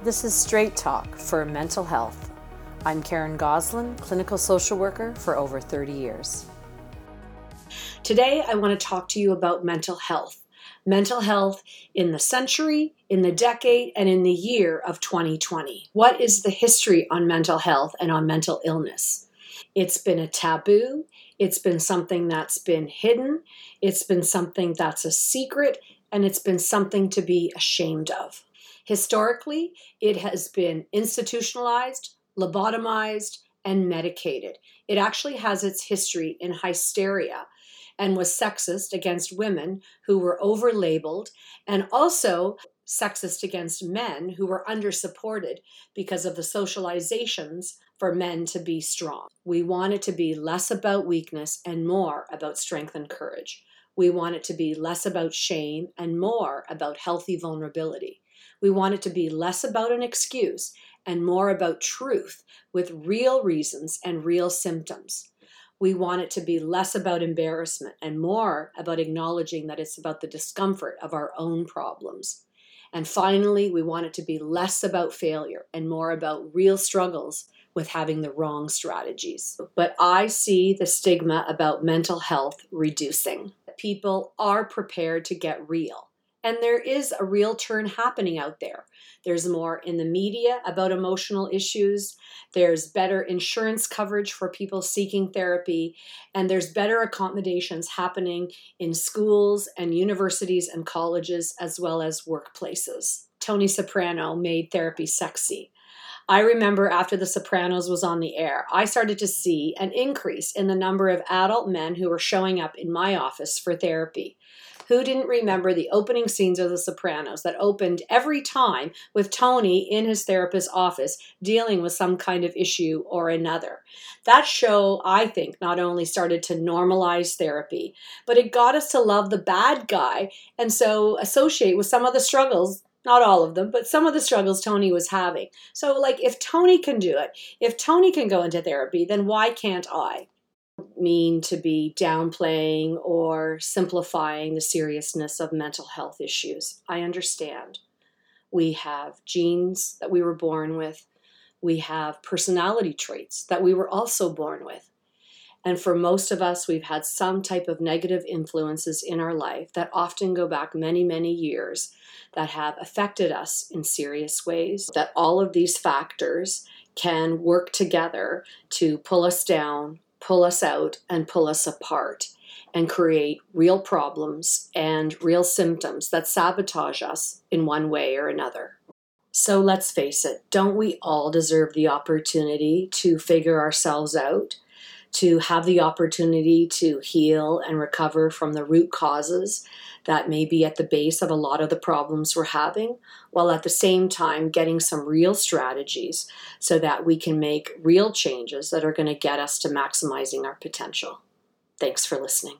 This is Straight Talk for Mental Health. I'm Karen Goslin, clinical social worker for over 30 years. Today, I want to talk to you about mental health. Mental health in the century, in the decade, and in the year of 2020. What is the history on mental health and on mental illness? It's been a taboo. It's been something that's been hidden. It's been something that's a secret. And it's been something to be ashamed of. Historically, it has been institutionalized, lobotomized, and medicated. It actually has its history in hysteria and was sexist against women who were overlabeled and also sexist against men who were undersupported because of the socializations for men to be strong. We want it to be less about weakness and more about strength and courage. We want it to be less about shame and more about healthy vulnerability. We want it to be less about an excuse and more about truth with real reasons and real symptoms. We want it to be less about embarrassment and more about acknowledging that it's about the discomfort of our own problems. And finally, we want it to be less about failure and more about real struggles with having the wrong strategies. But I see the stigma about mental health reducing. People are prepared to get real. And there is a real turn happening out there. There's more in the media about emotional issues. There's better insurance coverage for people seeking therapy. And there's better accommodations happening in schools and universities and colleges as well as workplaces. Tony Soprano made therapy sexy. I remember after The Sopranos was on the air, I started to see an increase in the number of adult men who were showing up in my office for therapy. Who didn't remember the opening scenes of The Sopranos that opened every time with Tony in his therapist's office dealing with some kind of issue or another? That show, I think, not only started to normalize therapy, but it got us to love the bad guy and so associate with some of the struggles not all of them, but some of the struggles Tony was having. So, like, if Tony can do it, if Tony can go into therapy, then why can't I? Mean to be downplaying or simplifying the seriousness of mental health issues. I understand. We have genes that we were born with, we have personality traits that we were also born with. And for most of us, we've had some type of negative influences in our life that often go back many, many years that have affected us in serious ways. That all of these factors can work together to pull us down, pull us out, and pull us apart and create real problems and real symptoms that sabotage us in one way or another. So let's face it, don't we all deserve the opportunity to figure ourselves out? To have the opportunity to heal and recover from the root causes that may be at the base of a lot of the problems we're having, while at the same time getting some real strategies so that we can make real changes that are going to get us to maximizing our potential. Thanks for listening.